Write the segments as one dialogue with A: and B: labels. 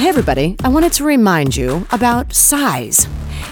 A: Hey, everybody, I wanted to remind you about Cize.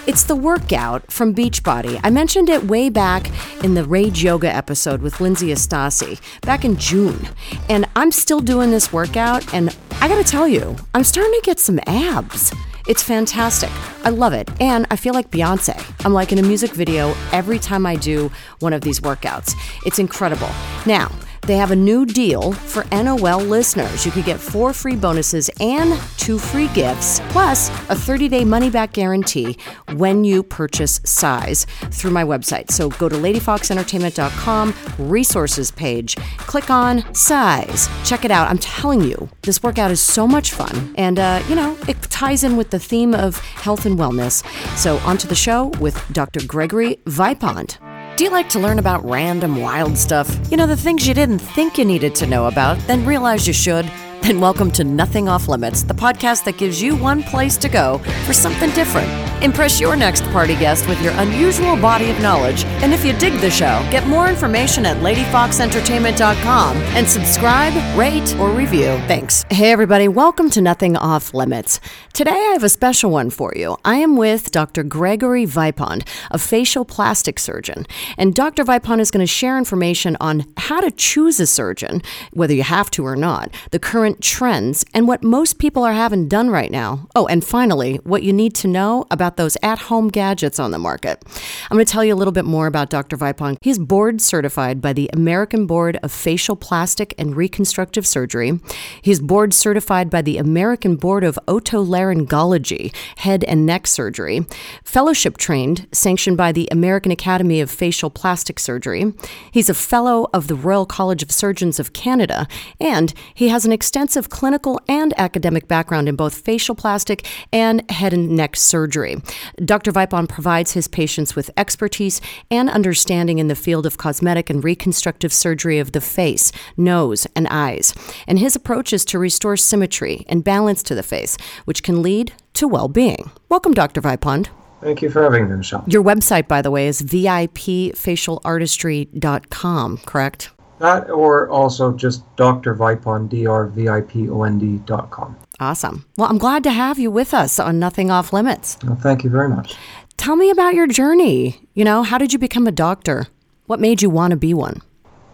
A: It's the workout from Beachbody. I mentioned it way back in the Rage Yoga episode with Lindsay Istace back in June. And I'm still doing this workout, and I gotta tell you, I'm starting to get some abs. It's fantastic. I love it. And I feel like Beyonce. I'm like in a music video every time I do one of these workouts. It's incredible. Now, they have a new deal for NOL listeners. You could get four free bonuses and two free gifts, plus a 30 day money back guarantee when you purchase Cize through my website. So go to ladyfoxentertainment.com, resources page, click on Cize. Check it out. I'm telling you, this workout is so much fun. And, uh, you know, it ties in with the theme of health and wellness. So, on to the show with Dr. Gregory Vipond. Do you like to learn about random wild stuff? You know, the things you didn't think you needed to know about, then realize you should? Then welcome to Nothing Off Limits, the podcast that gives you one place to go for something different. Impress your next party guest with your unusual body of knowledge. And if you dig the show, get more information at ladyfoxentertainment.com and subscribe, rate, or review. Thanks. Hey, everybody, welcome to Nothing Off Limits. Today I have a special one for you. I am with Dr. Gregory Vipond, a facial plastic surgeon. And Dr. Vipond is going to share information on how to choose a surgeon, whether you have to or not, the current trends, and what most people are having done right now. Oh, and finally, what you need to know about those at home gadgets on the market. I'm going to tell you a little bit more about Dr. Vipond. He's board certified by the American Board of Facial Plastic and Reconstructive Surgery. He's board certified by the American Board of Otolaryngology, Head and Neck Surgery, fellowship trained, sanctioned by the American Academy of Facial Plastic Surgery. He's a fellow of the Royal College of Surgeons of Canada, and he has an extensive clinical and academic background in both facial plastic and head and neck surgery. Dr. Vipond provides his patients with expertise and understanding in the field of cosmetic and reconstructive surgery of the face, nose, and eyes. And his approach is to restore symmetry and balance to the face, which can lead to well being. Welcome, Dr. Vipond.
B: Thank you for having me, Michelle.
A: Your website, by the way, is vipfacialartistry.com, correct?
B: That or also just Dr. Vipond, D-R-V-I-P-O-N-D dot com.
A: Awesome. Well, I'm glad to have you with us on Nothing Off Limits.
B: Well, thank you very much.
A: Tell me about your journey. You know, how did you become a doctor? What made you want to be one?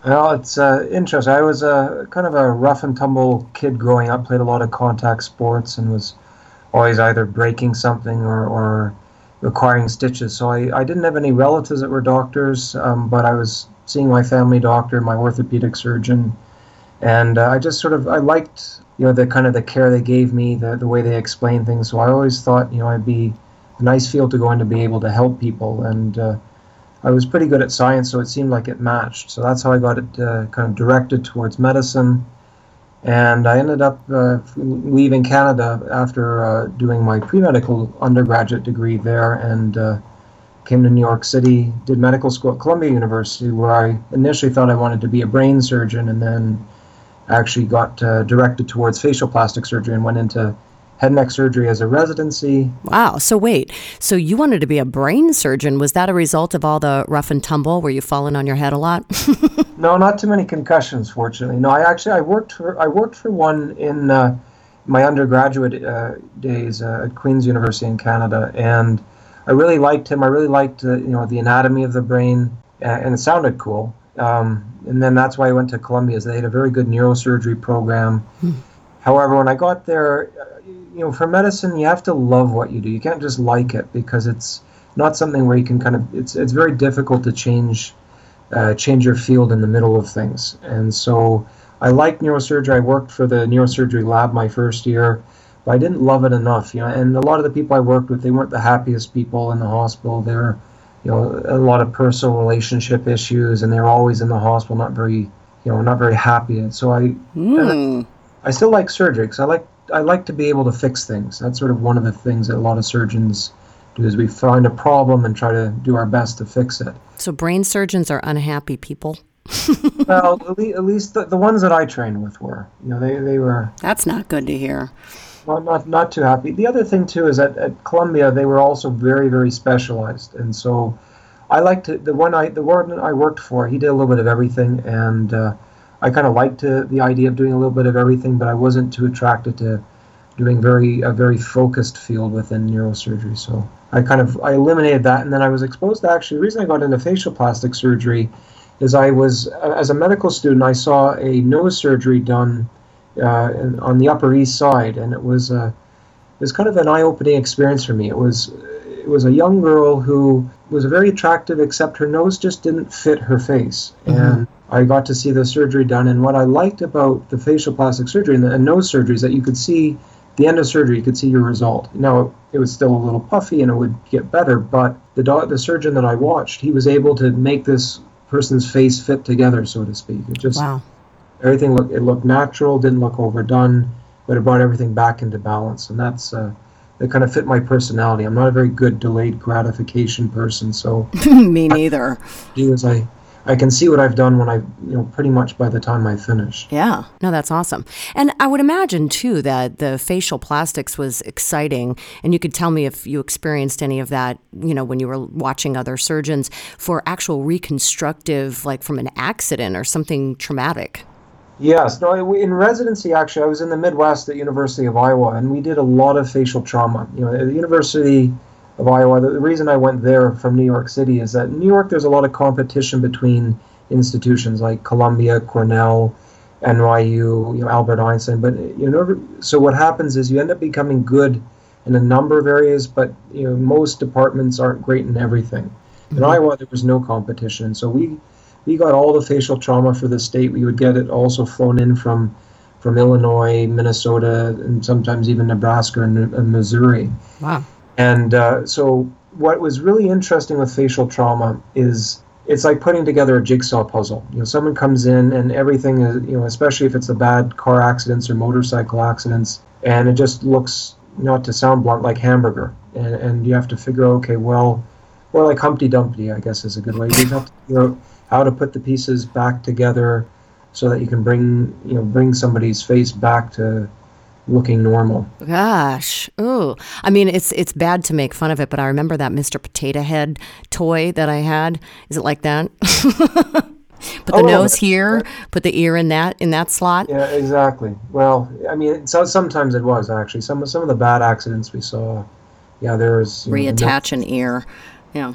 B: Well, it's uh, interesting. I was a kind of a rough and tumble kid growing up, played a lot of contact sports, and was always either breaking something or, or requiring stitches. So I, I didn't have any relatives that were doctors, um, but I was seeing my family doctor, my orthopedic surgeon, and uh, I just sort of I liked you know the kind of the care they gave me, the the way they explained things. So I always thought you know I'd be a nice field to go in to be able to help people, and uh, I was pretty good at science, so it seemed like it matched. So that's how I got it uh, kind of directed towards medicine. And I ended up uh, leaving Canada after uh, doing my pre medical undergraduate degree there and uh, came to New York City, did medical school at Columbia University, where I initially thought I wanted to be a brain surgeon and then actually got uh, directed towards facial plastic surgery and went into head and neck surgery as a residency.
A: Wow. So, wait, so you wanted to be a brain surgeon. Was that a result of all the rough and tumble? Were you falling on your head a lot?
B: no, not too many concussions, fortunately. No, I actually I worked for I worked for one in uh, my undergraduate uh, days uh, at Queen's University in Canada, and I really liked him. I really liked uh, you know the anatomy of the brain, and it sounded cool. Um, and then that's why I went to Columbia. They had a very good neurosurgery program. Hmm. However, when I got there, you know, for medicine, you have to love what you do. You can't just like it because it's not something where you can kind of. It's it's very difficult to change uh, change your field in the middle of things. And so I liked neurosurgery. I worked for the neurosurgery lab my first year, but I didn't love it enough. You know, and a lot of the people I worked with, they weren't the happiest people in the hospital. They were, you know, a lot of personal relationship issues, and they're always in the hospital, not very, you know, not very happy. And so I, mm. I, I still like surgery because I like I like to be able to fix things. That's sort of one of the things that a lot of surgeons do is we find a problem and try to do our best to fix it.
A: So brain surgeons are unhappy people.
B: well, at least, at least the, the ones that I trained with were. You know, they, they were.
A: That's not good to hear.
B: Well, not not too happy. The other thing too is that at Columbia they were also very very specialized, and so I liked the one I the one I worked for. He did a little bit of everything, and uh, I kind of liked to, the idea of doing a little bit of everything, but I wasn't too attracted to doing very a very focused field within neurosurgery. So I kind of I eliminated that, and then I was exposed to actually the reason I got into facial plastic surgery is I was as a medical student I saw a nose surgery done uh, on the Upper East Side, and it was a it was kind of an eye-opening experience for me. It was it was a young girl who was very attractive, except her nose just didn't fit her face, mm-hmm. and I got to see the surgery done. And what I liked about the facial plastic surgery and the and nose surgery is that you could see the end of surgery, you could see your result. Now, it was still a little puffy and it would get better, but the, do- the surgeon that I watched, he was able to make this person's face fit together, so to speak. It just, wow. Everything looked, it looked natural, didn't look overdone, but it brought everything back into balance. And that's, uh, that kind of fit my personality. I'm not a very good delayed gratification person, so.
A: Me neither.
B: do as I I can see what I've done when I, you know, pretty much by the time I finish.
A: Yeah, no, that's awesome. And I would imagine too that the facial plastics was exciting, and you could tell me if you experienced any of that, you know, when you were watching other surgeons for actual reconstructive, like from an accident or something traumatic.
B: Yes, no. In residency, actually, I was in the Midwest at University of Iowa, and we did a lot of facial trauma. You know, at the university of Iowa. The, the reason I went there from New York City is that in New York there's a lot of competition between institutions like Columbia, Cornell, NYU, you know, Albert Einstein. But you know, so what happens is you end up becoming good in a number of areas, but you know, most departments aren't great in everything. In mm-hmm. Iowa, there was no competition, so we we got all the facial trauma for the state. We would get it also flown in from from Illinois, Minnesota, and sometimes even Nebraska and, and Missouri.
A: Wow.
B: And uh, so, what was really interesting with facial trauma is it's like putting together a jigsaw puzzle. You know, someone comes in and everything is, you know, especially if it's a bad car accidents or motorcycle accidents, and it just looks, not to sound blunt, like hamburger. And, and you have to figure, okay, well, or like Humpty Dumpty, I guess is a good way. You have to figure out how to put the pieces back together so that you can bring, you know, bring somebody's face back to looking normal.
A: Gosh, ooh! I mean, it's it's bad to make fun of it, but I remember that Mr. Potato Head toy that I had. Is it like that? put the oh, nose here, put the ear in that in that slot.
B: Yeah, exactly. Well, I mean, so sometimes it was actually some some of the bad accidents we saw. Yeah, there was
A: reattach know, an ear. Yeah.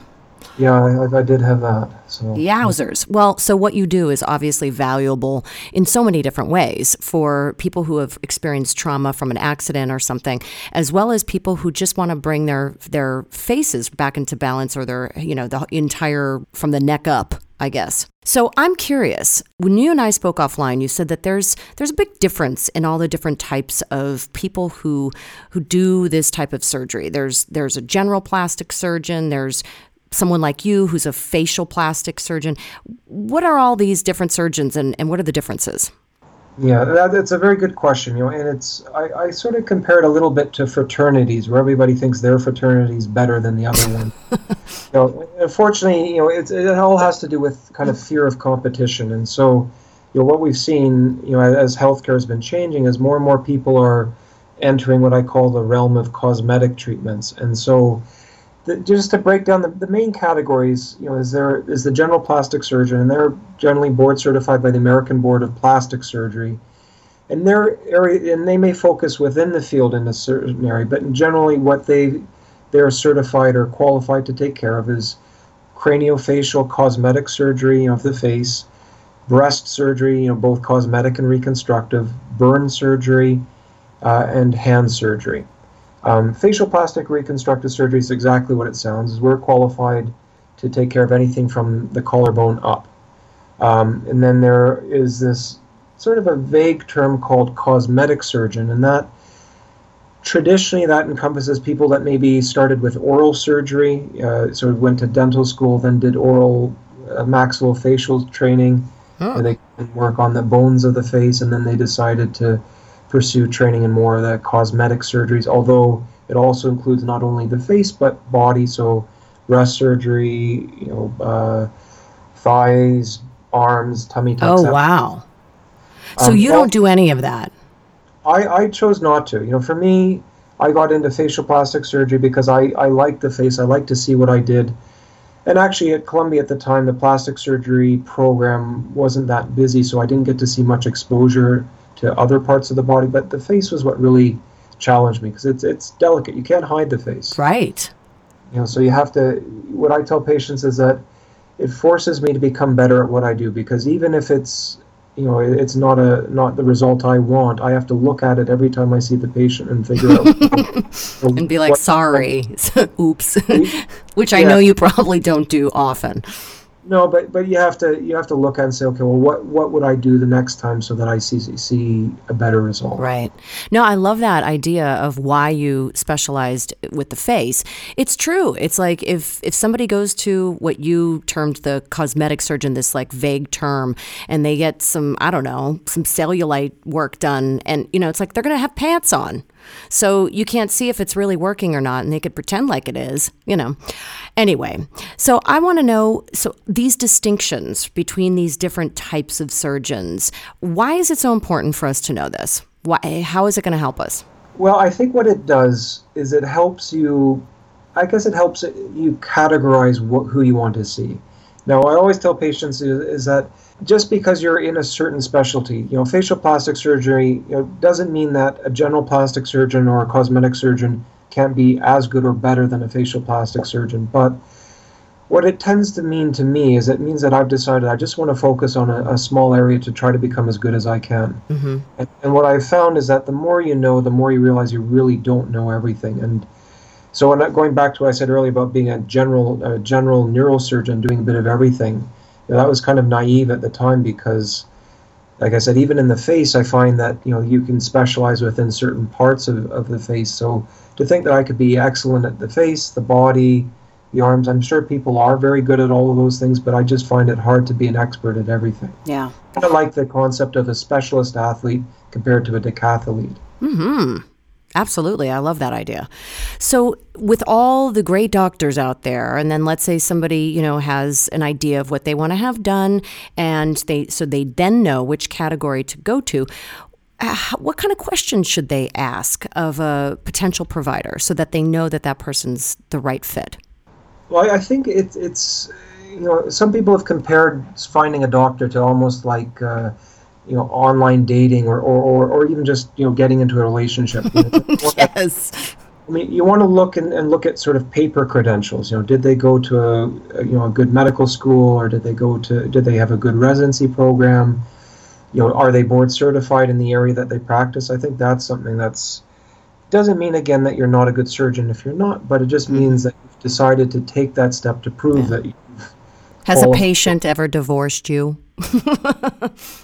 B: Yeah, I, I, did have that. So.
A: Yowzers. Well, so what you do is obviously valuable in so many different ways for people who have experienced trauma from an accident or something, as well as people who just want to bring their their faces back into balance or their you know the entire from the neck up. I guess. So I'm curious. When you and I spoke offline, you said that there's there's a big difference in all the different types of people who who do this type of surgery. There's there's a general plastic surgeon, there's someone like you who's a facial plastic surgeon. What are all these different surgeons and, and what are the differences?
B: Yeah, that, that's a very good question. You know, and it's I, I sort of compare it a little bit to fraternities, where everybody thinks their fraternity is better than the other one. you know, unfortunately, you know, it, it all has to do with kind of fear of competition, and so, you know, what we've seen, you know, as healthcare has been changing, is more and more people are entering what I call the realm of cosmetic treatments, and so the, just to break down the, the main categories, you know, is there is the general plastic surgeon, and they're generally board certified by the American Board of Plastic Surgery, and their area, and they may focus within the field in a certain area, but generally what they they're certified or qualified to take care of is craniofacial cosmetic surgery, of the face, breast surgery, you know, both cosmetic and reconstructive, burn surgery, uh, and hand surgery. Um, facial plastic reconstructive surgery is exactly what it sounds. Is we're qualified to take care of anything from the collarbone up. Um, and then there is this sort of a vague term called cosmetic surgeon, and that traditionally that encompasses people that maybe started with oral surgery, uh, sort of went to dental school, then did oral uh, maxillofacial training, oh. where they can work on the bones of the face, and then they decided to pursue training in more of the cosmetic surgeries, although it also includes not only the face but body, so breast surgery, you know, uh, thighs, arms, tummy tucks.
A: Oh wow! So um, you don't do any of that.
B: I, I chose not to. You know, for me, I got into facial plastic surgery because I, I like the face. I like to see what I did. And actually, at Columbia at the time, the plastic surgery program wasn't that busy, so I didn't get to see much exposure to other parts of the body, but the face was what really challenged me because it's it's delicate. You can't hide the face.
A: Right.
B: You know, so you have to. What I tell patients is that it forces me to become better at what I do because even if it's you know it's not a not the result I want, I have to look at it every time I see the patient and figure out
A: and be like, sorry, oops, which I know you probably don't do often.
B: No, but but you have to you have to look at and say, okay, well, what what would I do the next time so that I see see a better result?
A: Right. No, I love that idea of why you specialized with the face. It's true. It's like if if somebody goes to what you termed the cosmetic surgeon, this like vague term, and they get some I don't know some cellulite work done, and you know it's like they're gonna have pants on. So you can't see if it's really working or not, and they could pretend like it is, you know. Anyway, so I want to know so these distinctions between these different types of surgeons, why is it so important for us to know this? Why, how is it going to help us?
B: Well, I think what it does is it helps you, I guess it helps you categorize what, who you want to see. Now, I always tell patients is, is that just because you're in a certain specialty, you know, facial plastic surgery you know, doesn't mean that a general plastic surgeon or a cosmetic surgeon can't be as good or better than a facial plastic surgeon. But what it tends to mean to me is it means that I've decided I just want to focus on a, a small area to try to become as good as I can. Mm-hmm. And, and, what I've found is that the more you know, the more you realize you really don't know everything. And so, going back to what I said earlier about being a general a general neurosurgeon doing a bit of everything that was kind of naive at the time because, like I said, even in the face, I find that you know you can specialize within certain parts of, of the face. So to think that I could be excellent at the face, the body, the arms, I'm sure people are very good at all of those things, but I just find it hard to be an expert at everything.
A: Yeah.
B: I like the concept of a specialist athlete compared to a decathlete.
A: Hmm. Absolutely. I love that idea. So, with all the great doctors out there, and then let's say somebody, you know, has an idea of what they want to have done, and they, so they then know which category to go to. Uh, what kind of questions should they ask of a potential provider so that they know that that person's the right fit?
B: Well, I think it's, it's you know, some people have compared finding a doctor to almost like, uh, you know online dating or, or, or, or even just you know getting into a relationship you know,
A: yes
B: I mean, you want to look and, and look at sort of paper credentials. You know, did they go to a, a, you know a good medical school, or did they go to did they have a good residency program? You know, are they board certified in the area that they practice? I think that's something that's doesn't mean again that you're not a good surgeon if you're not, but it just mm-hmm. means that you've decided to take that step to prove yeah. that you've.
A: Has a patient ever divorced you?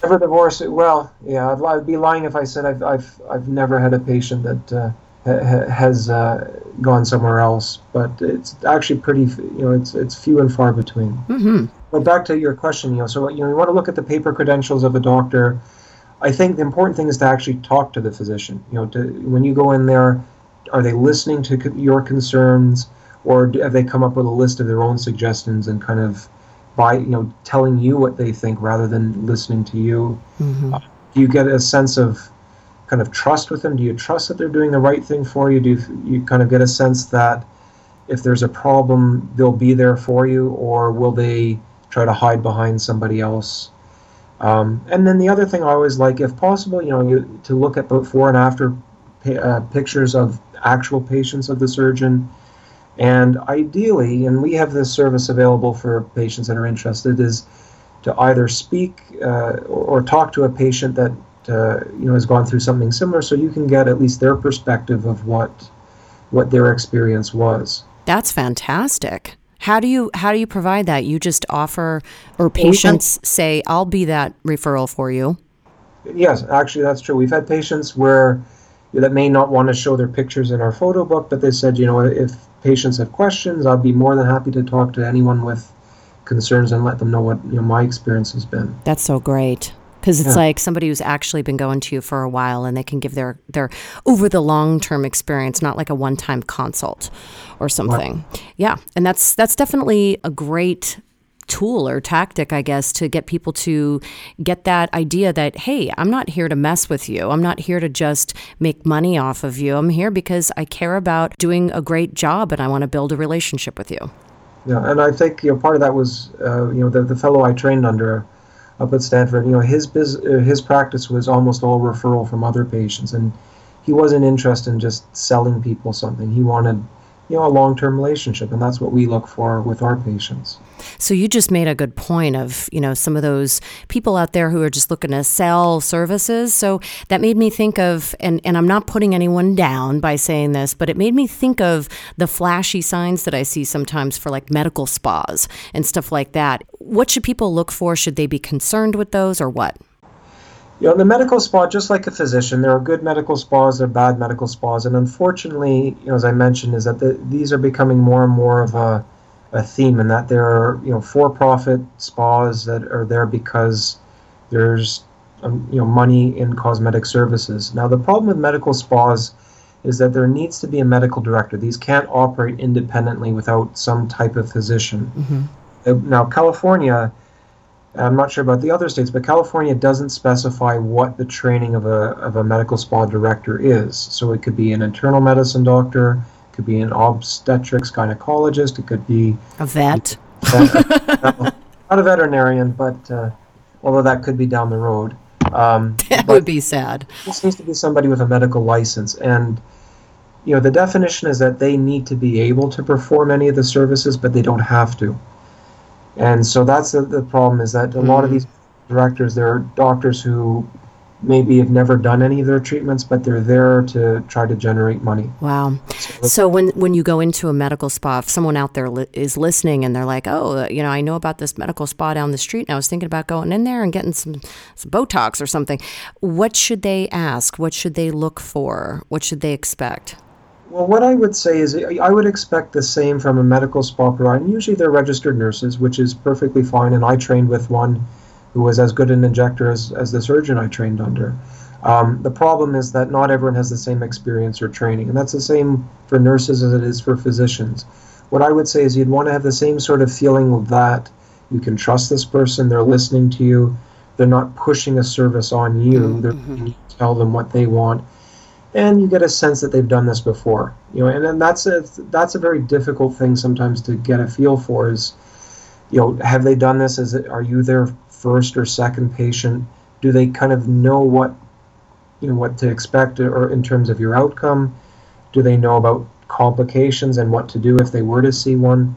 B: never divorced. Well, yeah, I'd, I'd, be lying if I said I've I've I've never had a patient that uh, ha- has uh, gone somewhere else. But it's actually pretty, you know, it's it's few and far between.
A: Mm-hmm.
B: But back to your question, you know, so you know, you want to look at the paper credentials of a doctor. I think the important thing is to actually talk to the physician. You know, to, when you go in there, are they listening to your concerns, or have they come up with a list of their own suggestions and kind of by you know telling you what they think rather than listening to you? Mm-hmm. Uh, do you get a sense of kind of trust with them? Do you trust that they're doing the right thing for you? Do you, you kind of get a sense that if there's a problem, they'll be there for you, or will they try to hide behind somebody else? Um, and then the other thing I always like, if possible, you know, you, to look at both before and after uh, pictures of actual patients of the surgeon and ideally, and we have this service available for patients that are interested, is to either speak uh, or, or, talk to a patient that uh, you know has gone through something similar, so you can get at least their perspective of what what their experience was.
A: That's fantastic. How do you how do you provide that? You just offer, or patients say, "I'll be that referral for you."
B: Yes, actually, that's true. We've had patients where that may not want to show their pictures in our photo book, but they said, you know, if patients have questions, I'll be more than happy to talk to anyone with concerns and let them know what you know my experience has been.
A: That's so great because it's yeah. like somebody who's actually been going to you for a while and they can give their their over the long term experience not like a one time consult or something right. yeah and that's that's definitely a great tool or tactic, I guess, to get people to get that idea that, hey, I'm not here to mess with you. I'm not here to just make money off of you. I'm here because I care about doing a great job and I want to build a relationship with you.
B: Yeah, and I think you know part of that was uh, you know the, the fellow I trained under up at Stanford. You know his biz, uh, his practice was almost all referral from other patients, and he wasn't interested in just selling people something. He wanted you know a long-term relationship and that's what we look for with our patients.
A: So you just made a good point of you know some of those people out there who are just looking to sell services. So that made me think of and, and i'm not putting anyone down by saying this but it made me think of the flashy signs that i see sometimes for like medical spas and stuff like that. What should people look for? Should they be concerned with those or what
B: you know, the medical spa, just like a physician, there are good medical spas, there are bad medical spas, and unfortunately, you know, as I mentioned, is that the, these are becoming more and more of a, a theme, and that there are you know for-profit spas that are there because there's um, you know money in cosmetic services. Now, the problem with medical spas is that there needs to be a medical director. These can't operate independently without some type of physician. Mm-hmm. Uh, now, California I'm not sure about the other states, but California doesn't specify what the training of a, of a medical spa director is. So it could be an internal medicine doctor, it could be an obstetrics gynecologist, it could be
A: a vet.
B: not a veterinarian, but uh, although that could be down the road.
A: Um, that would be sad.
B: This needs to be somebody with a medical license. And you know, the definition is that they need to be able to perform any of the services, but they don't have to. And so that's the, the problem is that a mm-hmm. lot of mm-hmm. these directors, there are doctors who maybe have never done any of their treatments, but they're there to try to generate money.
A: Wow. So, so when, when you go into a medical spa, if someone out there li- is listening and they're like, oh, you know, I know about this medical spa down the street and I was thinking about going in there and getting some, some Botox or something, what should they ask? What should they look for? What should they expect?
B: Well, what I would say is I would expect the same from a medical spa provider. And usually they're registered nurses, which is perfectly fine. And I trained with one who was as good an injector as, as the surgeon I trained under. Um, the problem is that not everyone has the same experience or training. And that's the same for nurses as it is for physicians. What I would say is you'd want to have the same sort of feeling that you can trust this person, they're listening to you, they're not pushing a service on you, mm-hmm. they're tell them what they want and you get a sense that they've done this before. You know, and, then that's a that's a very difficult thing sometimes to get a feel for. Is you know, have they done this? Is it are you their first or second patient? Do they kind of know what you know what to expect or in terms of your outcome? Do they know about complications and what to do if they were to see one?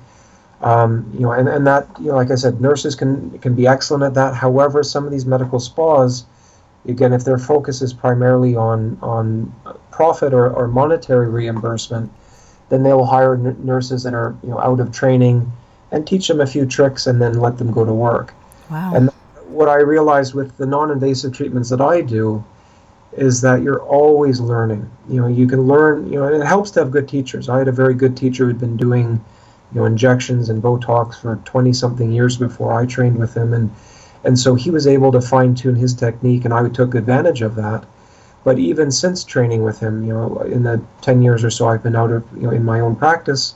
B: Um, you know, and, and that you know, like I said, nurses can can be excellent at that. However, some of these medical spas again, if their focus is primarily on on profit or, or monetary reimbursement, then they will hire n- nurses that are you know out of training and teach them a few tricks and then let them go to work.
A: Wow.
B: And what I realized with the non-invasive treatments that I do is that you're always learning. You know, you can learn. You know, and it helps to have good teachers. I had a very good teacher who'd been doing, you know, injections and Botox for 20 something years before I trained with him, and and so he was able to fine tune his technique, and I took advantage of that. But even since training with him, you know, in the 10 years or so I've been out of, you know, in my own practice,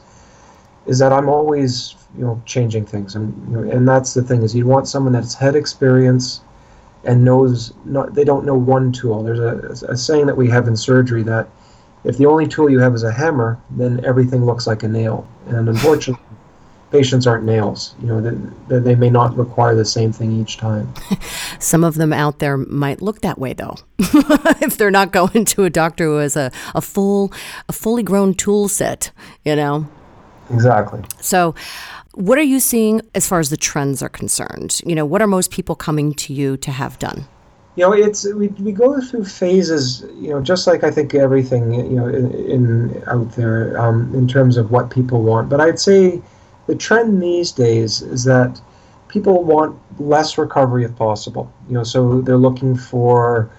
B: is that I'm always, you know, changing things. And, you know, and that's the thing is you want someone that's had experience and knows, not, they don't know one tool. There's a, a saying that we have in surgery that if the only tool you have is a hammer, then everything looks like a nail. And unfortunately, patients aren't nails. You know, they, they may not require the same thing each time.
A: Some of them out there might look that way, though, if they're not going to a doctor who has a, a full, a fully grown tool set. You know.
B: Exactly.
A: So. What are you seeing as far as the trends are concerned? You know, what are most people coming to you to have done?
B: you know it's we, we go through phases you know just like i think everything you know in, in out there um, in terms of what people want but i'd say the trend these days is that people want less recovery if possible. You know, so they're looking for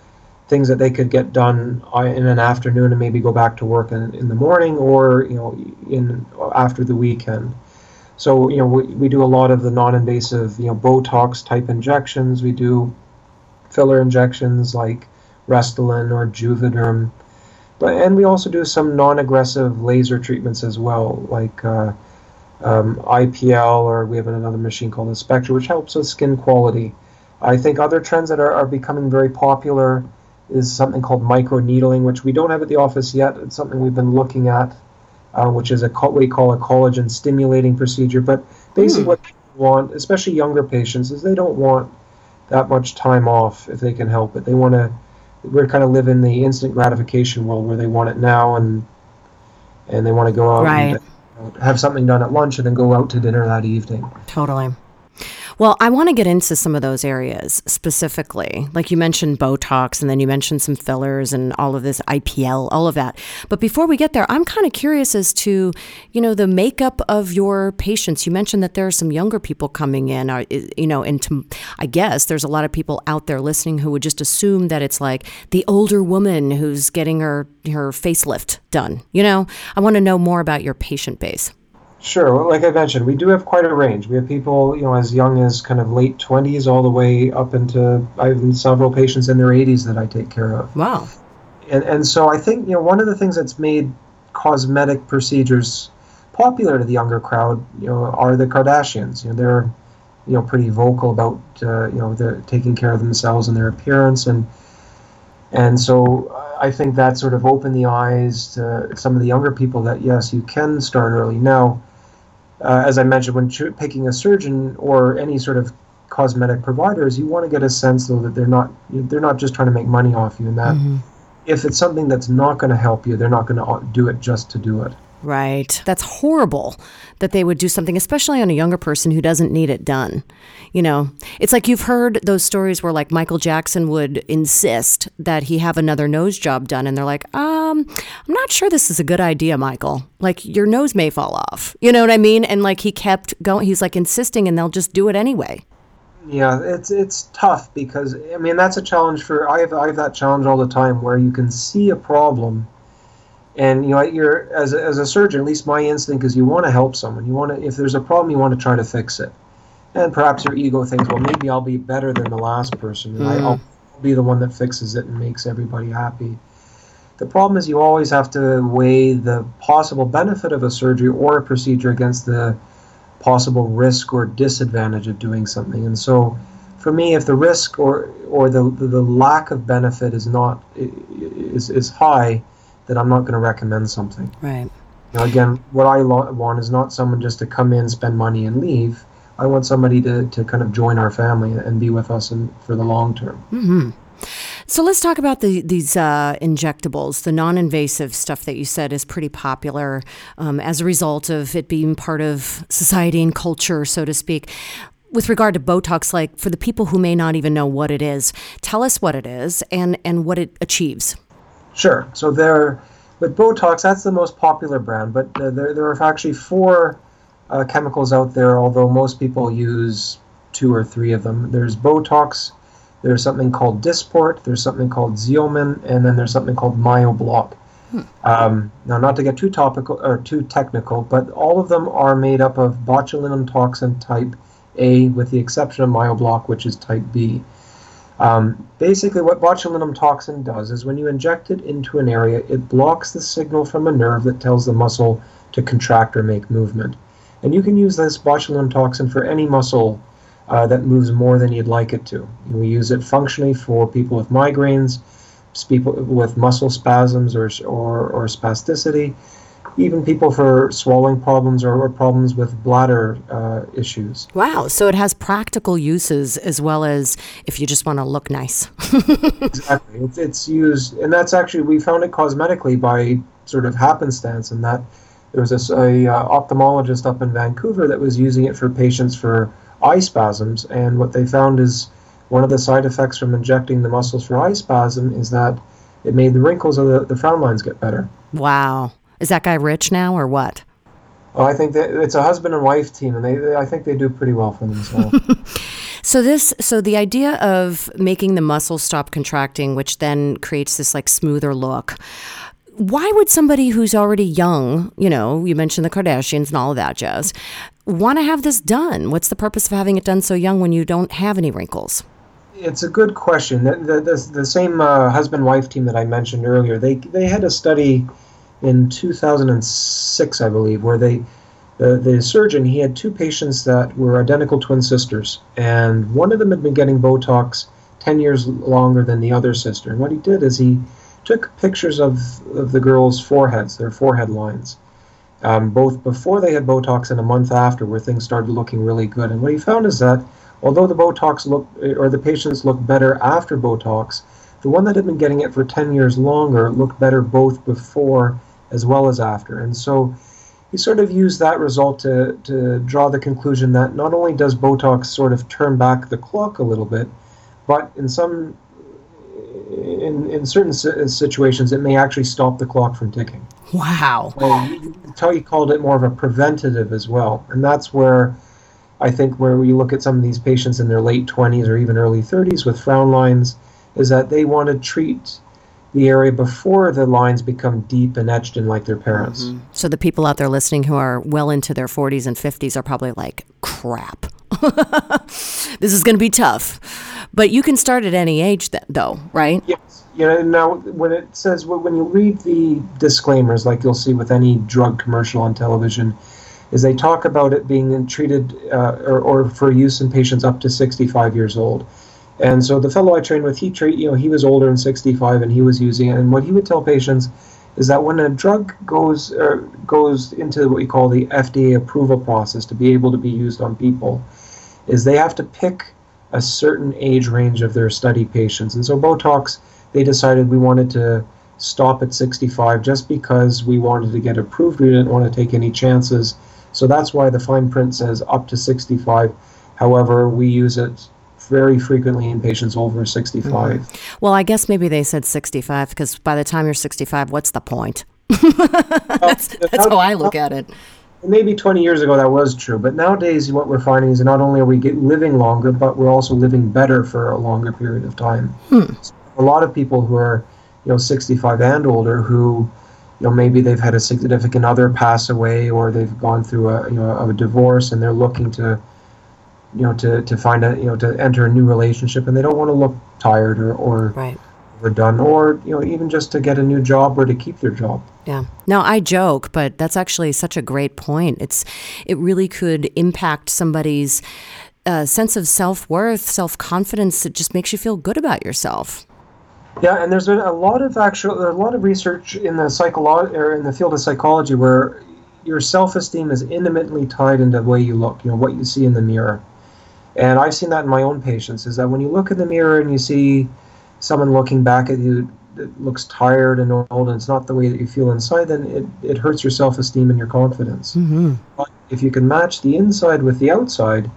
B: things that they could get done uh, in an afternoon and maybe go back to work in, in the morning or you know in after the weekend. So you know we, we do a lot of the non-invasive you know Botox type injections. We do filler injections like Restylane or Juvederm, but and we also do some non-aggressive laser treatments as well, like uh, um, IPL, or we have another machine called the Spectra, which helps with skin quality. I think other trends that are, are becoming very popular is something called micro needling, which we don't have at the office yet. It's something we've been looking at, uh, which is a what we call a collagen stimulating procedure. But basically, mm. what people want, especially younger patients, is they don't want that much time off if they can help it. They want to we're kind of live in the instant gratification world where they want it now and and they want to go out
A: right.
B: and have something done at lunch and then go out to dinner that evening.
A: Totally. Well, I want to get into some of those areas specifically. Like you mentioned Botox, and then you mentioned some fillers and all of this IPL, all of that. But before we get there, I'm kind of curious as to, you know, the makeup of your patients. You mentioned that there are some younger people coming in, or, you know, and to, I guess there's a lot of people out there listening who would just assume that it's like the older woman who's getting her her facelift done. You know, I want to know more about your patient base.
B: Sure. Like I mentioned, we do have quite a range. We have people, you know, as young as kind of late 20s all the way up into, I have several patients in their 80s that I take care of.
A: Wow.
B: And, and so I think, you know, one of the things that's made cosmetic procedures popular to the younger crowd, you know, are the Kardashians. You know, they're, you know, pretty vocal about, uh, you know, the taking care of themselves and their appearance. And, and so I think that sort of opened the eyes to some of the younger people that, yes, you can start early. Now, uh, as I mentioned, when picking a surgeon or any sort of cosmetic providers, you want to get a sense though that they're not they're not just trying to make money off you, and that mm-hmm. if it's something that's not going to help you, they're not going to do it just to do it.
A: Right. That's horrible that they would do something, especially on a younger person who doesn't need it done. You know, it's like you've heard those stories where like Michael Jackson would insist that he have another nose job done, and they're like, um, I'm not sure this is a good idea, Michael. Like your nose may fall off. You know what I mean? And like he kept going, he's like insisting, and they'll just do it anyway.
B: Yeah, it's it's tough because I mean that's a challenge for I have I have that challenge all the time where you can see a problem and you know you're as a, as a surgeon at least my instinct is you want to help someone. You want to if there's a problem you want to try to fix it. And perhaps your ego thinks well maybe i'll be better than the last person and mm. i'll be the one that fixes it and makes everybody happy. The problem is you always have to weigh the possible benefit of a surgery or a procedure against the possible risk or disadvantage of doing something. And so for me if the risk or or the the lack of benefit is not is is high that I'm not going to recommend something.
A: Right.
B: Now, again, what I lo- want is not someone just to come in, spend money, and leave. I want somebody to, to kind of join our family and be with us in, for the long term.
A: Mm-hmm. So let's talk about the, these uh, injectables, the non-invasive stuff that you said is pretty popular um, as a result of it being part of society and culture, so to speak. With regard to Botox, like for the people who may not even know what it is, tell us what it is and, and what it achieves.
B: Sure. So there, with Botox, that's the most popular brand, but uh, there, there are actually four uh, chemicals out there, although most people use two or three of them. There's Botox, there's something called Dysport, there's something called Xeomin, and then there's something called Myobloc. Hmm. Um, now, not to get too topical or too technical, but all of them are made up of botulinum toxin type A, with the exception of Myobloc, which is type B. Um, basically, what botulinum toxin does is when you inject it into an area, it blocks the signal from a nerve that tells the muscle to contract or make movement. And you can use this botulinum toxin for any muscle uh, that moves more than you'd like it to. We use it functionally for people with migraines, people with muscle spasms or, or, or spasticity, even people for swallowing problems or, or problems with bladder uh, issues.
A: Wow. So it has practical uses as well as if you just want to look nice.
B: exactly. It's, it's used, and that's actually, we found it cosmetically by sort of happenstance, and that there was a, a uh, ophthalmologist up in Vancouver that was using it for patients for eye spasms, and what they found is one of the side effects from injecting the muscles for eye spasm is that it made the wrinkles of the, the frown lines get better.
A: Wow. Is that guy rich now or what?
B: Well, I think that it's a husband and wife team, and they, they I think they do pretty well for themselves.
A: so this, so the idea of making the muscles stop contracting, which then creates this like smoother look. Why would somebody who's already young, you know, you mentioned the Kardashians and all of that jazz, want to have this done? What's the purpose of having it done so young when you don't have any wrinkles?
B: It's a good question. The, the, the, the same uh, husband-wife team that I mentioned earlier, they they had a study in 2006, I believe, where they the, the surgeon he had two patients that were identical twin sisters, and one of them had been getting Botox 10 years longer than the other sister. And what he did is he took pictures of, of the girls' foreheads, their forehead lines, um, both before they had Botox and a month after, where things started looking really good. And what he found is that although the Botox looked, or the patients looked better after Botox, the one that had been getting it for 10 years longer looked better both before as well as after. And so he sort of used that result to, to draw the conclusion that not only does Botox sort of turn back the clock a little bit, but in some in, in certain situations it may actually stop the clock from ticking.
A: Wow.
B: Um, so he called it more of a preventative as well. And that's where I think where we look at some of these patients in their late 20s or even early 30s with frown lines is that they want to treat the area before the lines become deep and etched in like their parents. Mm-hmm.
A: So the people out there listening who are well into their 40s and 50s are probably like, crap. this is going to be tough. But you can start at any age, then, though, right?
B: Yes. You know, now when it says when you read the disclaimers, like you'll see with any drug commercial on television, is they talk about it being treated uh, or, or for use in patients up to 65 years old. And so the fellow I trained with, he treat, you know, he was older than 65 and he was using it. And what he would tell patients is that when a drug goes goes into what we call the FDA approval process to be able to be used on people, is they have to pick a certain age range of their study patients. And so Botox, they decided we wanted to stop at 65 just because we wanted to get approved. We didn't want to take any chances. So that's why the fine print says up to 65. However, we use it very frequently in patients over 65. Mm-hmm.
A: Well, I guess maybe they said 65 because by the time you're 65, what's the point? that's that's how I look at it.
B: Maybe 20 years ago that was true, but nowadays what we're finding is not only are we living longer, but we're also living better for a longer period of time. Hmm. a lot of people who are, you know, 65 and older who you know maybe they've had a significant other pass away or they've gone through a you know a divorce and they're looking to you know to, to find a you know to enter a new relationship and they don't want to look tired or or
A: right.
B: overdone or you know even just to get a new job or to keep their job.
A: Yeah. Now i joke but that's actually such a great point. It's it really could impact somebody's uh, sense of self-worth self-confidence. It just makes you feel good about yourself.
B: Yeah, and there's been a lot of actual, a lot of research in the psycholo- or in the field of psychology where your self-esteem is intimately tied into the way you look, you know, what you see in the mirror. And I've seen that in my own patients is that when you look in the mirror and you see someone looking back at you that looks tired and old and it's not the way that you feel inside, then it, it hurts your self esteem and your confidence.
A: Mm-hmm.
B: But if you can match the inside with the outside,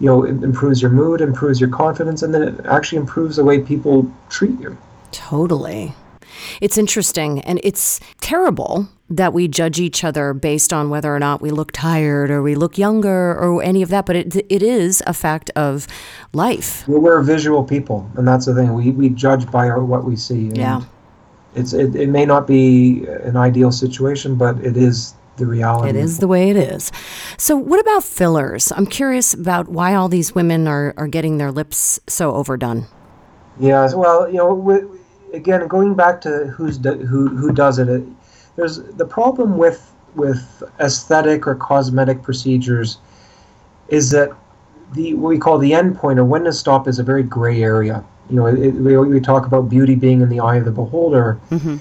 B: you know, it improves your mood, improves your confidence, and then it actually improves the way people treat you.
A: Totally. It's interesting and it's terrible that we judge each other based on whether or not we look tired or we look younger or any of that, but it, it is a fact of life.
B: Well, we're visual people, and that's the thing. We, we judge by our, what we see.
A: yeah.
B: It's, it, it may not be an ideal situation, but it is the reality.
A: It is the way it is. So, what about fillers? I'm curious about why all these women are, are getting their lips so overdone.
B: Yeah, well, you know, again, going back to who's do, who who does it, it, there's the problem with with aesthetic or cosmetic procedures is that the what we call the endpoint or when to stop is a very gray area. You know, it, we, we talk about beauty being in the eye of the beholder,
A: mm-hmm.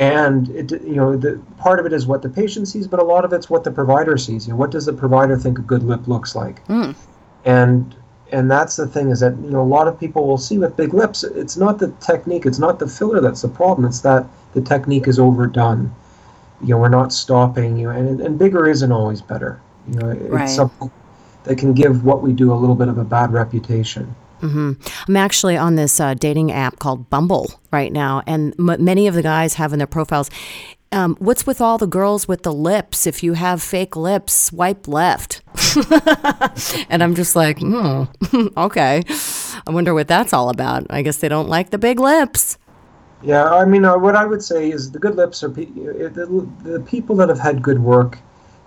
B: and it, you know, the part of it is what the patient sees, but a lot of it's what the provider sees. You know, what does the provider think a good lip looks like?
A: Mm.
B: And and that's the thing is that you know a lot of people will see with big lips it's not the technique it's not the filler that's the problem it's that the technique is overdone you know we're not stopping you know, and, and bigger isn't always better you know it's
A: right.
B: something that can give what we do a little bit of a bad reputation
A: Mm-hmm. I'm actually on this uh, dating app called Bumble right now, and m- many of the guys have in their profiles um, what's with all the girls with the lips? If you have fake lips, swipe left. and I'm just like, hmm, okay. I wonder what that's all about. I guess they don't like the big lips.
B: Yeah, I mean, uh, what I would say is the good lips are pe- the, the people that have had good work.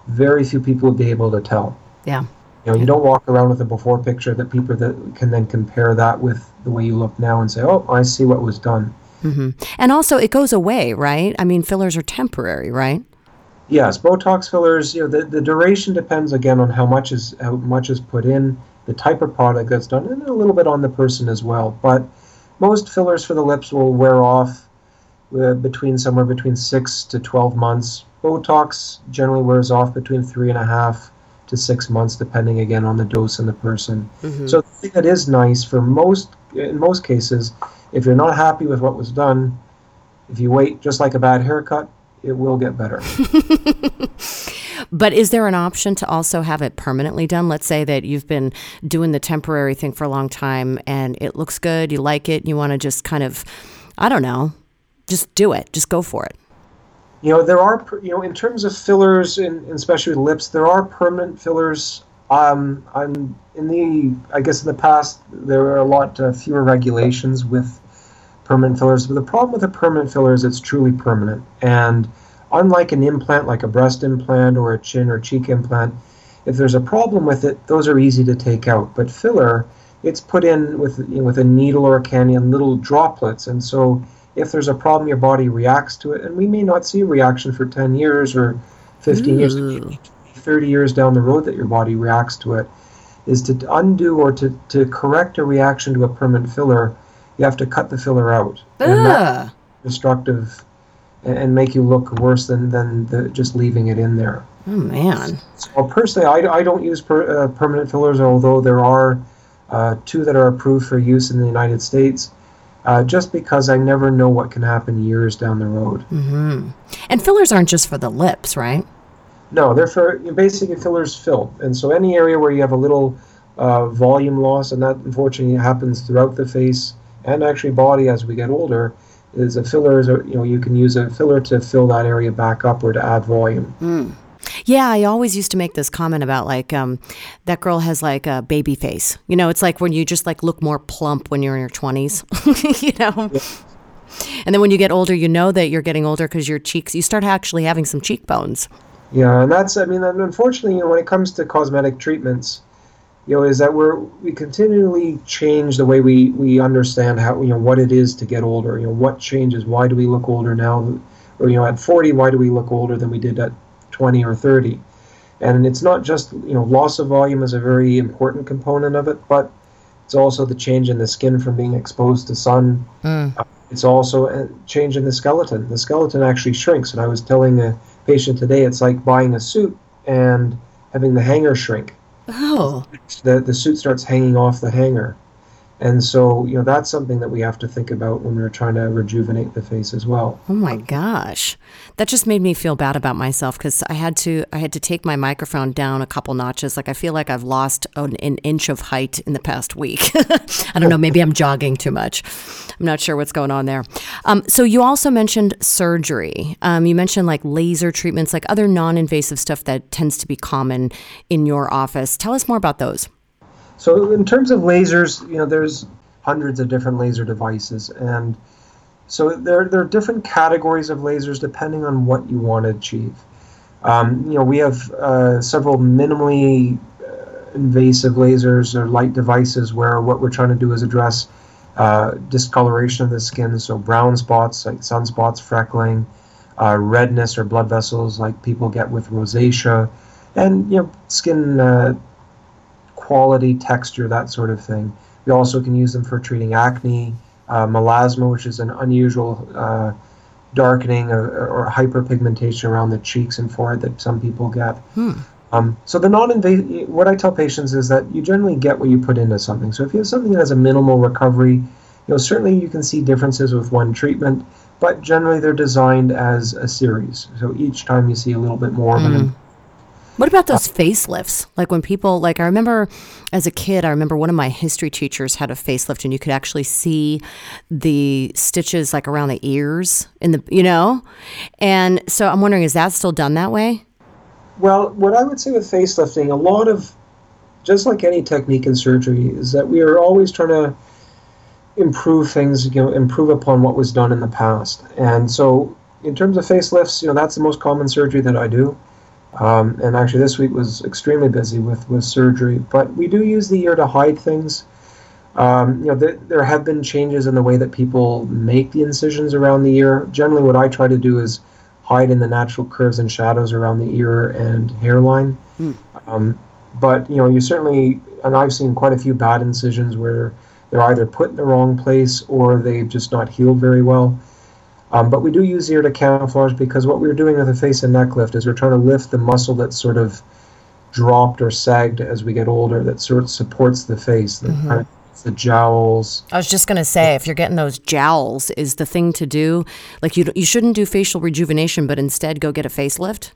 B: Very few people would be able to tell.
A: Yeah.
B: You know, you don't walk around with a before picture that people that can then compare that with the way you look now and say, "Oh, I see what was done."
A: Mm-hmm. And also, it goes away, right? I mean, fillers are temporary, right?
B: Yes, Botox fillers. You know, the, the duration depends again on how much is how much is put in, the type of product that's done, and a little bit on the person as well. But most fillers for the lips will wear off uh, between somewhere between six to twelve months. Botox generally wears off between three and a half to six months, depending again on the dose and the person.
A: Mm-hmm.
B: So the thing that is nice for most, in most cases, if you're not happy with what was done, if you wait just like a bad haircut, it will get better.
A: but is there an option to also have it permanently done? Let's say that you've been doing the temporary thing for a long time and it looks good, you like it, you want to just kind of, I don't know, just do it, just go for it.
B: You know, there are, you know, in terms of fillers, and especially with lips, there are permanent fillers. Um, I'm in the, I guess in the past, there were a lot uh, fewer regulations with permanent fillers. But the problem with a permanent filler is it's truly permanent. And unlike an implant, like a breast implant or a chin or cheek implant, if there's a problem with it, those are easy to take out. But filler, it's put in with you know, with a needle or a cannula, little droplets, and so if there's a problem, your body reacts to it, and we may not see a reaction for 10 years or 15 Ooh. years, 30 years down the road that your body reacts to it. Is to undo or to, to correct a reaction to a permanent filler, you have to cut the filler out. And that's destructive and, and, make you look worse than, than the, just leaving it in there.
A: Oh, man.
B: So, personally, I, I don't use per, uh, permanent fillers, although there are uh, two that are approved for use in the United States uh, just because I never know what can happen years down the road.
A: Mm-hmm. And fillers aren't just for the lips, right?
B: No, they're for basically fillers fill. And so any area where you have a little uh, volume loss, and that unfortunately happens throughout the face and actually body as we get older, is a filler. Is a, you know you can use a filler to fill that area back up or to add volume.
A: Mm. Yeah, I always used to make this comment about like um, that girl has like a baby face. You know, it's like when you just like look more plump when you're in your twenties. you know. Yeah. And then when you get older, you know that you're getting older because your cheeks, you start actually having some cheekbones.
B: Yeah, and that's, I mean, unfortunately, you know, when it comes to cosmetic treatments, you know, is that we're we continually change the way we we understand how you know what it is to get older. You know, what changes? Why do we look older now? Or you know, at 40, why do we look older than we did at 20 or 30. And it's not just, you know, loss of volume is a very important component of it, but it's also the change in the skin from being exposed to sun. Mm. It's also a change in the skeleton. The skeleton actually shrinks. And I was telling a patient today, it's like buying a suit and having the hanger shrink.
A: Oh.
B: The, the suit starts hanging off the hanger. And so, you know, that's something that we have to think about when we're trying to rejuvenate the face as well.
A: Oh my gosh. That just made me feel bad about myself cuz I had to I had to take my microphone down a couple notches. Like I feel like I've lost an, an inch of height in the past week. I don't know, maybe I'm jogging too much. I'm not sure what's going on there. Um, so you also mentioned surgery. Um, you mentioned like laser treatments, like other non-invasive stuff that tends to be common in your office. Tell us more about those.
B: So in terms of lasers, you know, there's hundreds of different laser devices, and so there there are different categories of lasers depending on what you want to achieve. Um, you know, we have uh, several minimally uh, invasive lasers or light devices where what we're trying to do is address uh, discoloration of the skin, so brown spots like sunspots, freckling, uh, redness or blood vessels like people get with rosacea, and you know skin uh, quality, texture, that sort of thing. We also can use them for treating acne, uh, melasma, which is an unusual uh, darkening or, or, hyperpigmentation around the cheeks and forehead that some people get. Hmm. Um, so the non-invasive, what I tell patients is that you generally get what you put into something. So if you have something that has a minimal recovery, you know certainly you can see differences with one treatment, but generally they're designed as a series. So each time you see a little bit more of an hmm.
A: What about those facelifts? Like when people, like I remember as a kid, I remember one of my history teachers had a facelift and you could actually see the stitches like around the ears in the, you know? And so I'm wondering, is that still done that way?
B: Well, what I would say with facelifting, a lot of, just like any technique in surgery, is that we are always trying to improve things, you know, improve upon what was done in the past. And so in terms of facelifts, you know, that's the most common surgery that I do. Um, and actually, this week was extremely busy with, with surgery. But we do use the ear to hide things. Um, you know, th- there have been changes in the way that people make the incisions around the ear. Generally, what I try to do is hide in the natural curves and shadows around the ear and hairline. Mm. Um, but you know, you certainly, and I've seen quite a few bad incisions where they're either put in the wrong place or they've just not healed very well. Um, but we do use ear to camouflage because what we're doing with a face and neck lift is we're trying to lift the muscle that's sort of dropped or sagged as we get older that sort of supports the face that mm-hmm. kind of the jowls.
A: I was just gonna say, if you're getting those jowls, is the thing to do. Like you, you shouldn't do facial rejuvenation, but instead go get a facelift.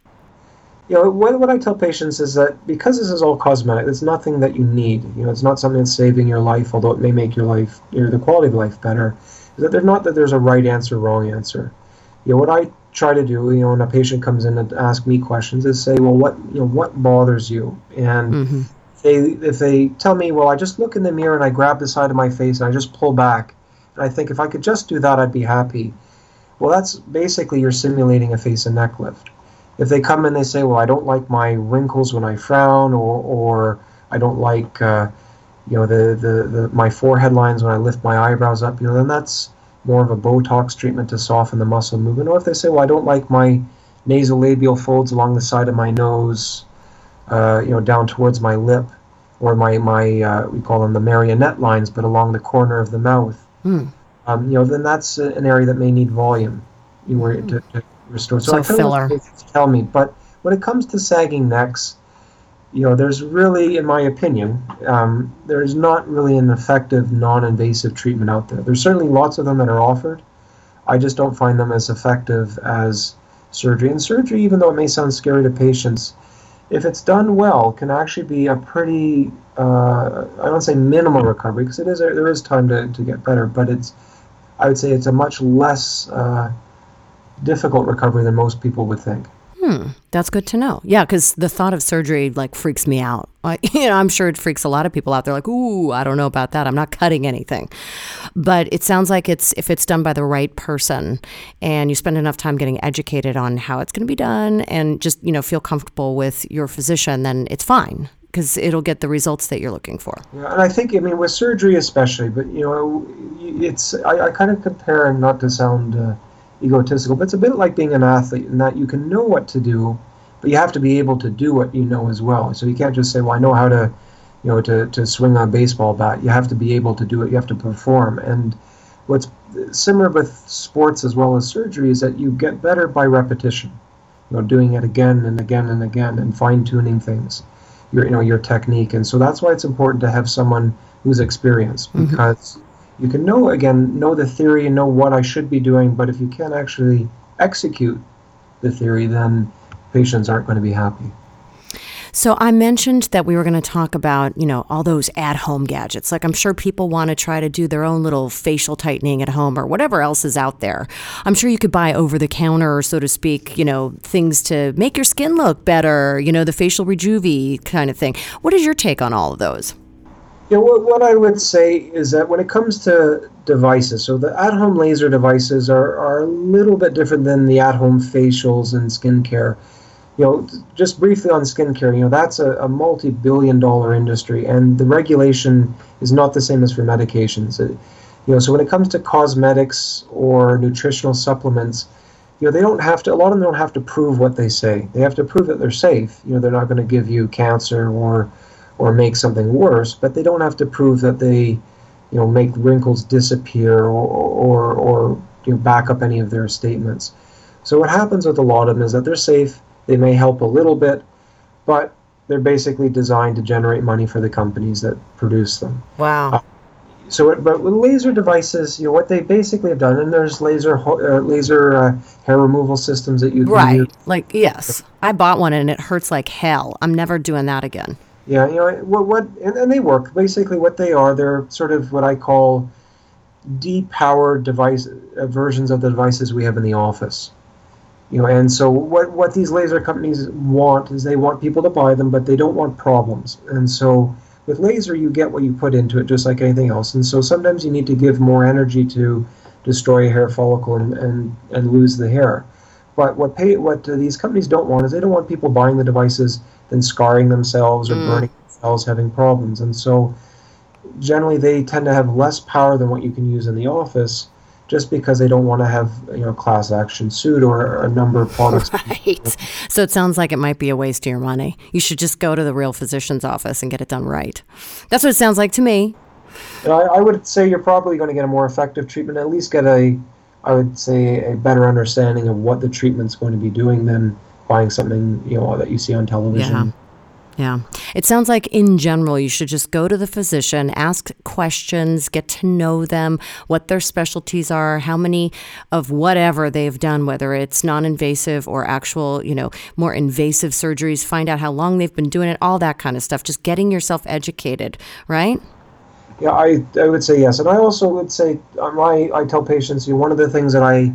B: You know, what, what I tell patients is that because this is all cosmetic, it's nothing that you need. You know, it's not something that's saving your life, although it may make your life, you know, the quality of life better. That there's not that there's a right answer, wrong answer. You know, what I try to do, you know, when a patient comes in and ask me questions, is say, well, what, you know, what bothers you, and
A: Mm-hmm.
B: they if they tell me, well, I just look in the mirror and I grab the side of my face and I just pull back, and I think if I could just do that, I'd be happy. Well, that's basically you're simulating a face and neck lift. If they come in, they say, well, I don't like my wrinkles when I frown, or or I don't like, uh, you know, the, the the my forehead lines when I lift my eyebrows up. You know, then that's more of a Botox treatment to soften the muscle movement. Or if they say, well, I don't like my nasolabial folds along the side of my nose uh, you know, down towards my lip, or my my uh, we call them the marionette lines, but along the corner of the mouth.
A: Hmm.
B: Um, you know, then that's an area that may need volume. You know, to, to restore.
A: So
B: I tell
A: filler.
B: tell me, but when it comes to sagging necks, you know, there's really, in my opinion, um, there's not really an effective non-invasive treatment out there. There's certainly lots of them that are offered. I just don't find them as effective as surgery. And surgery, even though it may sound scary to patients, if it's done well, can actually be a pretty uh, I don't say minimal recovery because it is there is time to, to get better, but it's I would say it's a much less uh, difficult recovery than most people would think.
A: Hmm, that's good to know. Yeah, because the thought of surgery like freaks me out. I, you know, I'm sure it freaks a lot of people out there. Like, ooh, I don't know about that. I'm not cutting anything. But it sounds like it's if it's done by the right person, and you spend enough time getting educated on how it's going to be done, and just you know feel comfortable with your physician, then it's fine because it'll get the results that you're looking for.
B: Yeah, and I think I mean with surgery especially, but you know, it's I, I kind of compare, and not to sound uh, egotistical, but it's a bit like being an athlete in that you can know what to do, but you have to be able to do what you know as well. So you can't just say, "Well, I know how to, you know, to, to swing a baseball bat." You have to be able to do it. You have to perform. And what's similar with sports as well as surgery is that you get better by repetition. You know, doing it again and again and again, and fine tuning things your you know your technique and so that's why it's important to have someone who's experienced
A: Mhm.
B: because you can know again know the theory and know what I should be doing but if you can't actually execute the theory then patients aren't going to be happy
A: So I mentioned that we were going to talk about, you know, all those at-home gadgets. Like I'm sure people want to try to do their own little facial tightening at home or whatever else is out there. I'm sure you could buy over the counter, so to speak, you know, things to make your skin look better, you know, the facial rejuve kind of thing. What is your take on all of those?
B: Yeah, what, what I would say is that when it comes to devices, so the at home laser devices are, are a little bit different than the at home facials and skincare. You know, just briefly on skincare, you know, that's a, a multi billion dollar industry, and the regulation is not the same as for medications. It- you know, so when it comes to cosmetics or nutritional supplements, you know, they don't have to, a lot of them don't have to prove what they say. They have to prove that they're safe. You know, they're not going to give you cancer or or make something worse, but they don't have to prove that they, you know, make wrinkles disappear or or, or you know, back up any of their statements. So what happens with a lot of them is that they're safe. They may help a little bit, but they're basically designed to generate money for the companies that produce them.
A: Wow.
B: So, it, but with laser devices, you know what they basically have done, and there's laser uh, laser uh, hair removal systems that you can
A: Right.
B: use.
A: Like, yes, I bought one and it hurts like hell. I'm never doing that again.
B: Yeah, you know what? What and, and they work. Basically, what they are, they're sort of what I call depowered device uh, versions of the devices we have in the office. You know, and so what what these laser companies want is they want people to buy them, but they don't want problems. And so with laser, you get what you put into it, just like anything else. And so sometimes you need to give more energy to destroy a hair follicle and and, and lose the hair. But what pay what uh, these companies don't want is they don't want people buying the devices then scarring themselves or
A: Mm.
B: burning themselves, having problems. And so generally they tend to have less power than what you can use in the office just because they don't want to have you know class action suit or a number of products
A: Right. So it sounds like it might be a waste of your money. You should just go to the real physician's office and get it done right. That's what it sounds like to me.
B: I, I would say you're probably going to get a more effective treatment, at least get a, I would say, a better understanding of what the treatment's going to be doing than buying something you know that you see on television.
A: Yeah. Yeah. It sounds like, in general, you should just go to the physician, ask questions, get to know them, what their specialties are, how many of whatever they've done, whether it's non invasive or actual, you know, more invasive surgeries, find out how long they've been doing it, all that kind of stuff. Just getting yourself educated, right?
B: Yeah, I, I would say yes. And I also would say, um, I, I tell patients, you know, one of the things that I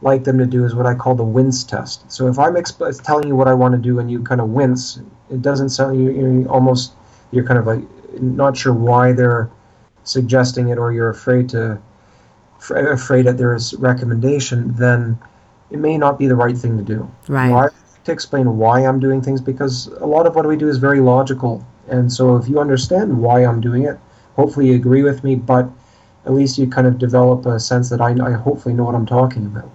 B: like them to do is what I call the wince test. So if I'm exp- telling you what I want to do and you kind of wince, it doesn't sound you you're almost you're kind of like not sure why they're suggesting it or you're afraid to afraid that there's recommendation, then it may not be the right thing to do.
A: Right.
B: You know, I have to explain why I'm doing things because a lot of what we do is very logical. And so if you understand why I'm doing it, hopefully you agree with me, but at least you kind of develop a sense that I, I hopefully know what I'm talking about.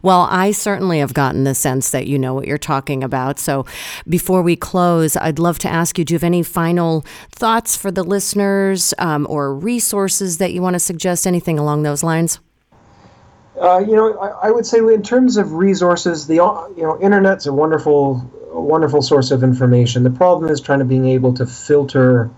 A: well, I certainly have gotten the sense that you know what you're talking about. So before we close, I'd love to ask you do you have any final thoughts for the listeners um, or resources that you want to suggest? Anything along those lines?
B: Uh, you know, I, I, would say in terms of resources, the you know, internet's a wonderful, wonderful source of information. The problem is trying to being able to filter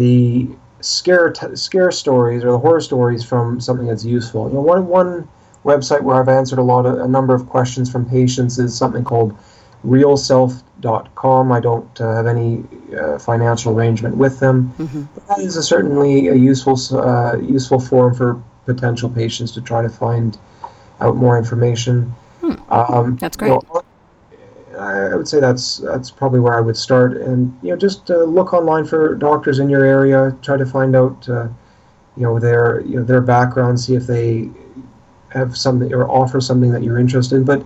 B: the scare t- scare stories or the horror stories from something that's useful. You know, one one website where I've answered a lot of a number of questions from patients is something called realself.com. I don't uh, have any uh, financial arrangement with them. Mm-hmm. that is a, certainly a useful uh, useful forum for potential patients to try to find out more information.
A: Hmm. Um, that's great. You know,
B: I would say that's that's probably where I would start, and you know, just uh, look online for doctors in your area. Try to find out, uh, you know, their you know their background. See if they have something or offer something that you're interested in. But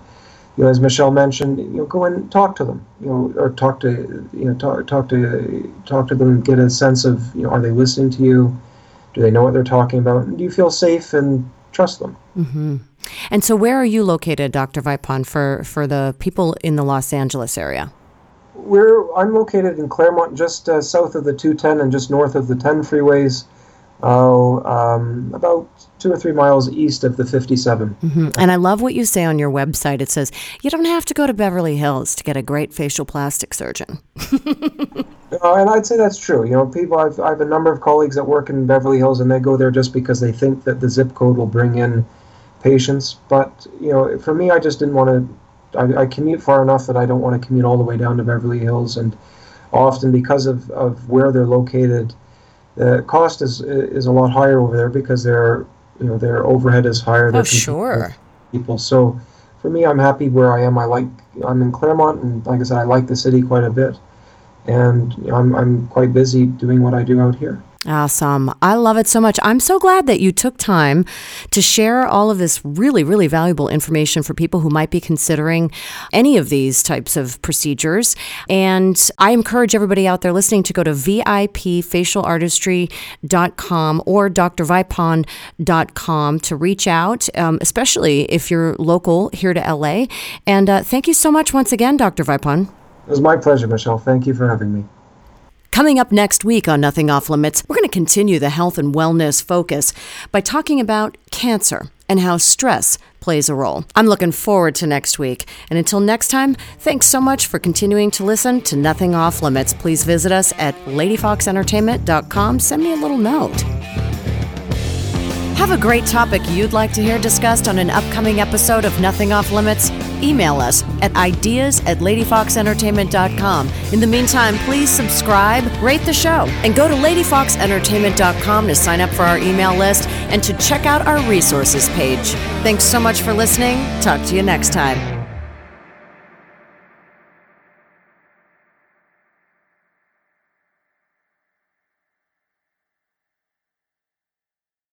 B: you know, as Michelle mentioned, you know, go and talk to them. You know, or talk to you know talk talk to talk to them. Get a sense of you know, are they listening to you? Do they know what they're talking about? And do you feel safe and trust them?
A: Mm-hmm. And so, where are you located, Dr. Vipond, for, for the people in the Los Angeles area?
B: We're, I'm located in Claremont, just uh, south of the 210 and just north of the 10 freeways, uh, um, about two or three miles east of the 57.
A: Mm-hmm. And I love what you say on your website. It says, you don't have to go to Beverly Hills to get a great facial plastic surgeon.
B: uh, and I'd say that's true. You know, people, I've, I have a number of colleagues that work in Beverly Hills and they go there just because they think that the zip code will bring in patients. But you know, for me, I just didn't want to. I, I, commute far enough that I don't want to commute all the way down to Beverly Hills, and often because of, of where they're located, the cost is is a lot higher over there because their you know their overhead is higher.
A: Oh, sure.
B: People. So for me, I'm happy where I am. I like I'm in Claremont, and like I said, I like the city quite a bit, and you know, I'm I'm quite busy doing what I do out here.
A: Awesome. I love it so much. I'm so glad that you took time to share all of this really, really valuable information for people who might be considering any of these types of procedures. And I encourage everybody out there listening to go to VIPfacialartistry.com or drvipond.com to reach out, um, especially if you're local here to LA. And uh, thank you so much once again, Dr. Vipond.
B: It was my pleasure, Michelle. Thank you for having me.
A: Coming up next week on Nothing Off Limits, we're going to continue the health and wellness focus by talking about cancer and how stress plays a role. I'm looking forward to next week. And until next time, thanks so much for continuing to listen to Nothing Off Limits. Please visit us at ladyfoxentertainment.com. Send me a little note. Have a great topic you'd like to hear discussed on an upcoming episode of Nothing Off Limits? Email us at ideas at ladyfoxentertainment.com. In the meantime, please subscribe, rate the show, and go to ladyfoxentertainment.com to sign up for our email list and to check out our resources page. Thanks so much for listening. Talk to you next time.